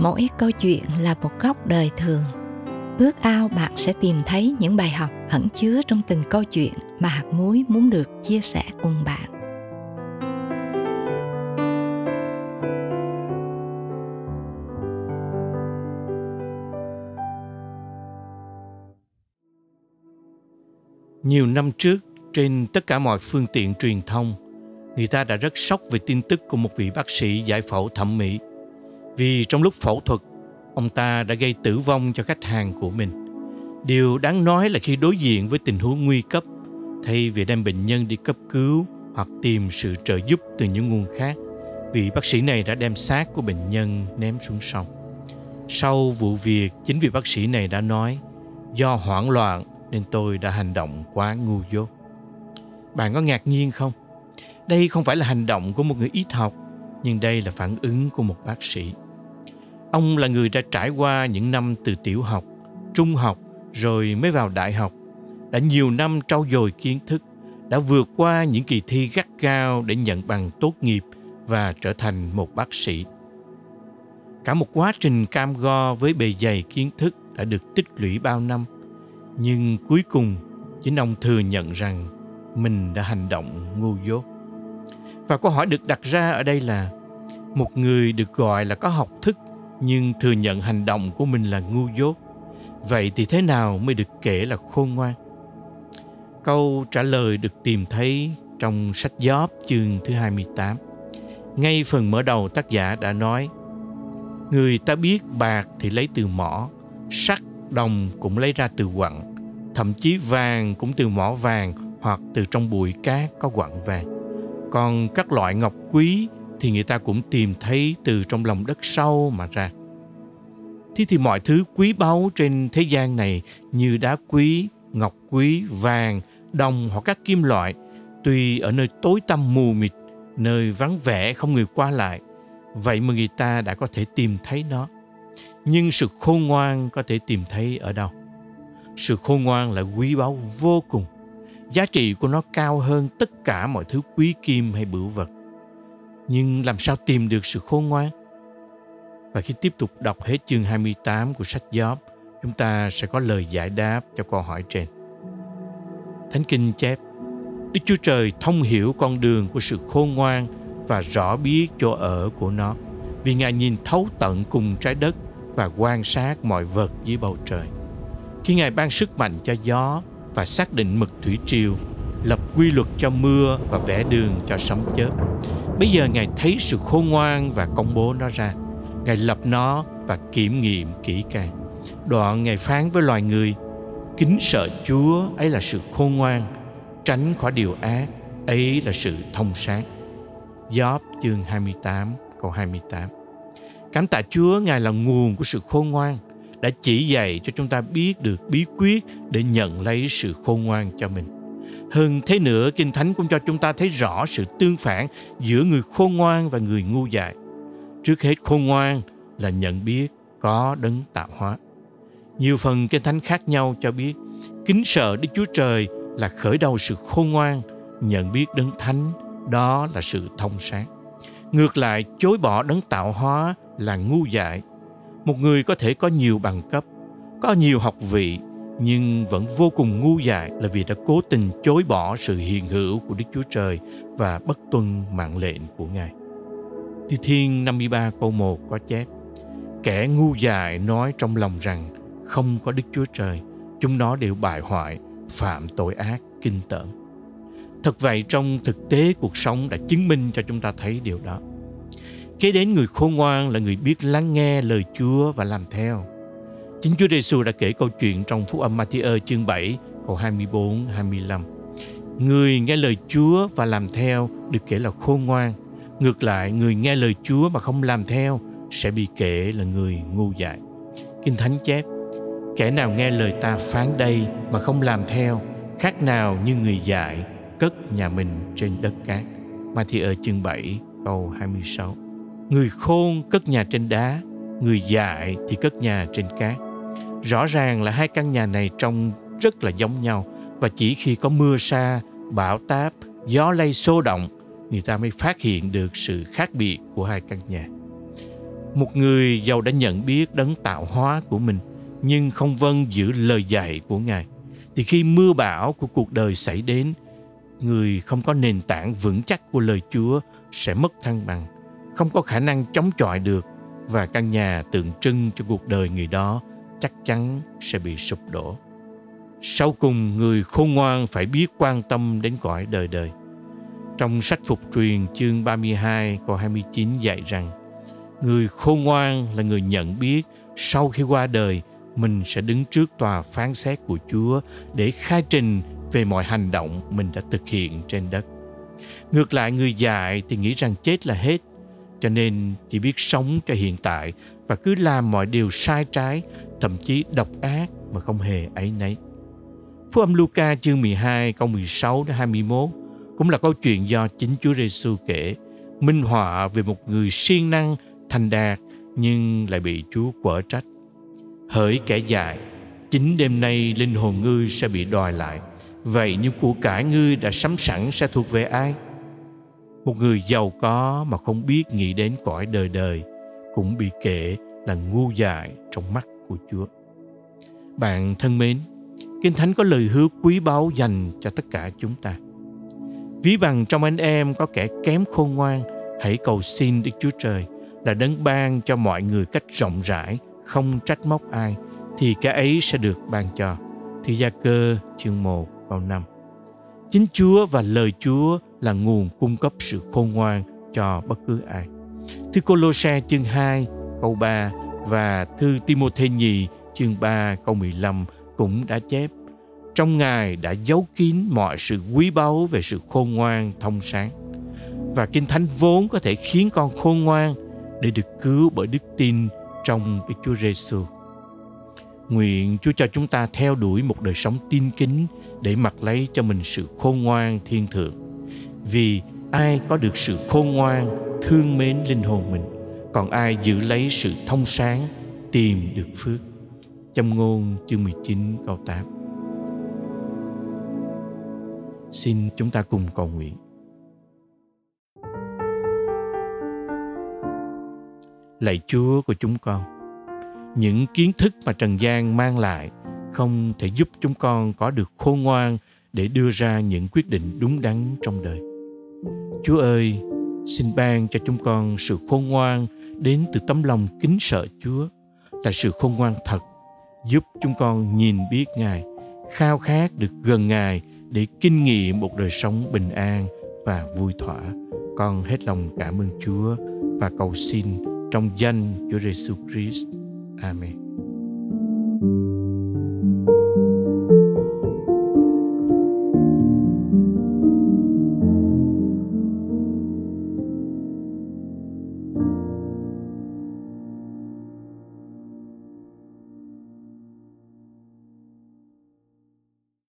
mỗi câu chuyện là một góc đời thường ước ao bạn sẽ tìm thấy những bài học ẩn chứa trong từng câu chuyện mà hạt muối muốn được chia sẻ cùng bạn Nhiều năm trước, trên tất cả mọi phương tiện truyền thông, người ta đã rất sốc về tin tức của một vị bác sĩ giải phẫu thẩm mỹ. Vì trong lúc phẫu thuật, ông ta đã gây tử vong cho khách hàng của mình. Điều đáng nói là khi đối diện với tình huống nguy cấp, thay vì đem bệnh nhân đi cấp cứu hoặc tìm sự trợ giúp từ những nguồn khác, vị bác sĩ này đã đem xác của bệnh nhân ném xuống sông. Sau vụ việc, chính vị bác sĩ này đã nói, do hoảng loạn nên tôi đã hành động quá ngu dốt. Bạn có ngạc nhiên không? Đây không phải là hành động của một người ít học, nhưng đây là phản ứng của một bác sĩ. Ông là người đã trải qua những năm từ tiểu học, trung học rồi mới vào đại học, đã nhiều năm trau dồi kiến thức, đã vượt qua những kỳ thi gắt gao để nhận bằng tốt nghiệp và trở thành một bác sĩ. Cả một quá trình cam go với bề dày kiến thức đã được tích lũy bao năm – nhưng cuối cùng chính ông thừa nhận rằng mình đã hành động ngu dốt. Và câu hỏi được đặt ra ở đây là một người được gọi là có học thức nhưng thừa nhận hành động của mình là ngu dốt vậy thì thế nào mới được kể là khôn ngoan câu trả lời được tìm thấy trong sách Gióp chương thứ 28. Ngay phần mở đầu tác giả đã nói Người ta biết bạc thì lấy từ mỏ, sắt đồng cũng lấy ra từ quặng, thậm chí vàng cũng từ mỏ vàng hoặc từ trong bụi cát có quặng vàng. Còn các loại ngọc quý thì người ta cũng tìm thấy từ trong lòng đất sâu mà ra. Thế thì mọi thứ quý báu trên thế gian này như đá quý, ngọc quý, vàng, đồng hoặc các kim loại, tuy ở nơi tối tăm mù mịt, nơi vắng vẻ không người qua lại, vậy mà người ta đã có thể tìm thấy nó. Nhưng sự khôn ngoan có thể tìm thấy ở đâu? Sự khôn ngoan là quý báu vô cùng. Giá trị của nó cao hơn tất cả mọi thứ quý kim hay bửu vật nhưng làm sao tìm được sự khôn ngoan và khi tiếp tục đọc hết chương 28 của sách Gióp, chúng ta sẽ có lời giải đáp cho câu hỏi trên. Thánh Kinh chép, Đức Chúa Trời thông hiểu con đường của sự khôn ngoan và rõ biết chỗ ở của nó, vì Ngài nhìn thấu tận cùng trái đất và quan sát mọi vật dưới bầu trời. Khi Ngài ban sức mạnh cho gió và xác định mực thủy triều, lập quy luật cho mưa và vẽ đường cho sấm chớp. Bây giờ Ngài thấy sự khôn ngoan và công bố nó ra. Ngài lập nó và kiểm nghiệm kỹ càng. Đoạn Ngài phán với loài người, kính sợ Chúa ấy là sự khôn ngoan, tránh khỏi điều ác ấy là sự thông sáng. Gióp chương 28 câu 28 Cảm tạ Chúa, Ngài là nguồn của sự khôn ngoan, đã chỉ dạy cho chúng ta biết được bí quyết để nhận lấy sự khôn ngoan cho mình. Hơn thế nữa, Kinh Thánh cũng cho chúng ta thấy rõ sự tương phản giữa người khôn ngoan và người ngu dại. Trước hết khôn ngoan là nhận biết có đấng tạo hóa. Nhiều phần Kinh Thánh khác nhau cho biết kính sợ Đức Chúa Trời là khởi đầu sự khôn ngoan, nhận biết đấng thánh đó là sự thông sáng. Ngược lại, chối bỏ đấng tạo hóa là ngu dại. Một người có thể có nhiều bằng cấp, có nhiều học vị, nhưng vẫn vô cùng ngu dại là vì đã cố tình chối bỏ sự hiện hữu của Đức Chúa Trời và bất tuân mạng lệnh của Ngài. Thi Thiên 53 câu 1 có chép Kẻ ngu dại nói trong lòng rằng không có Đức Chúa Trời, chúng nó đều bại hoại, phạm tội ác, kinh tởm. Thật vậy trong thực tế cuộc sống đã chứng minh cho chúng ta thấy điều đó. Kế đến người khôn ngoan là người biết lắng nghe lời Chúa và làm theo. Chính Chúa Giêsu đã kể câu chuyện trong Phúc âm Matthew chương 7 câu 24 25. Người nghe lời Chúa và làm theo được kể là khôn ngoan. Ngược lại, người nghe lời Chúa mà không làm theo sẽ bị kể là người ngu dại. Kinh Thánh chép, kẻ nào nghe lời ta phán đây mà không làm theo, khác nào như người dại cất nhà mình trên đất cát. Matthew chương 7 câu 26. Người khôn cất nhà trên đá, người dại thì cất nhà trên cát. Rõ ràng là hai căn nhà này trông rất là giống nhau và chỉ khi có mưa sa, bão táp, gió lay xô động, người ta mới phát hiện được sự khác biệt của hai căn nhà. Một người giàu đã nhận biết đấng tạo hóa của mình nhưng không vâng giữ lời dạy của Ngài thì khi mưa bão của cuộc đời xảy đến, người không có nền tảng vững chắc của lời Chúa sẽ mất thăng bằng, không có khả năng chống chọi được và căn nhà tượng trưng cho cuộc đời người đó chắc chắn sẽ bị sụp đổ. Sau cùng, người khôn ngoan phải biết quan tâm đến cõi đời đời. Trong sách Phục truyền chương 32 câu 29 dạy rằng Người khôn ngoan là người nhận biết sau khi qua đời mình sẽ đứng trước tòa phán xét của Chúa để khai trình về mọi hành động mình đã thực hiện trên đất. Ngược lại người dại thì nghĩ rằng chết là hết, cho nên chỉ biết sống cho hiện tại và cứ làm mọi điều sai trái, thậm chí độc ác mà không hề ấy nấy. Phúc âm Luca chương 12 câu 16 đến 21 cũng là câu chuyện do chính Chúa Giêsu kể, minh họa về một người siêng năng, thành đạt nhưng lại bị Chúa quở trách. Hỡi kẻ dại, chính đêm nay linh hồn ngươi sẽ bị đòi lại. Vậy những của cải ngươi đã sắm sẵn sẽ thuộc về ai? Một người giàu có mà không biết nghĩ đến cõi đời đời cũng bị kể là ngu dại trong mắt của Chúa. Bạn thân mến, Kinh Thánh có lời hứa quý báu dành cho tất cả chúng ta. Ví bằng trong anh em có kẻ kém khôn ngoan, hãy cầu xin Đức Chúa Trời là đấng ban cho mọi người cách rộng rãi không trách móc ai thì cái ấy sẽ được ban cho. Thi Gia Cơ chương 1 câu 5 Chính Chúa và lời Chúa là nguồn cung cấp sự khôn ngoan cho bất cứ ai. Thư Colosse chương 2 câu 3 và thư Timôthê nhì chương 3 câu 15 cũng đã chép, trong Ngài đã giấu kín mọi sự quý báu về sự khôn ngoan thông sáng. Và Kinh Thánh vốn có thể khiến con khôn ngoan để được cứu bởi đức tin trong Đức Chúa Giêsu. Nguyện Chúa cho chúng ta theo đuổi một đời sống tin kính để mặc lấy cho mình sự khôn ngoan thiên thượng. Vì ai có được sự khôn ngoan, thương mến linh hồn mình, còn ai giữ lấy sự thông sáng, tìm được phước. Châm ngôn chương 19 câu 8 Xin chúng ta cùng cầu nguyện. Lạy Chúa của chúng con, những kiến thức mà Trần gian mang lại không thể giúp chúng con có được khôn ngoan để đưa ra những quyết định đúng đắn trong đời. Chúa ơi, xin ban cho chúng con sự khôn ngoan đến từ tấm lòng kính sợ Chúa là sự khôn ngoan thật, giúp chúng con nhìn biết Ngài, khao khát được gần Ngài để kinh nghiệm một đời sống bình an và vui thỏa. Con hết lòng cảm ơn Chúa và cầu xin trong danh Chúa Giêsu Christ. Amen.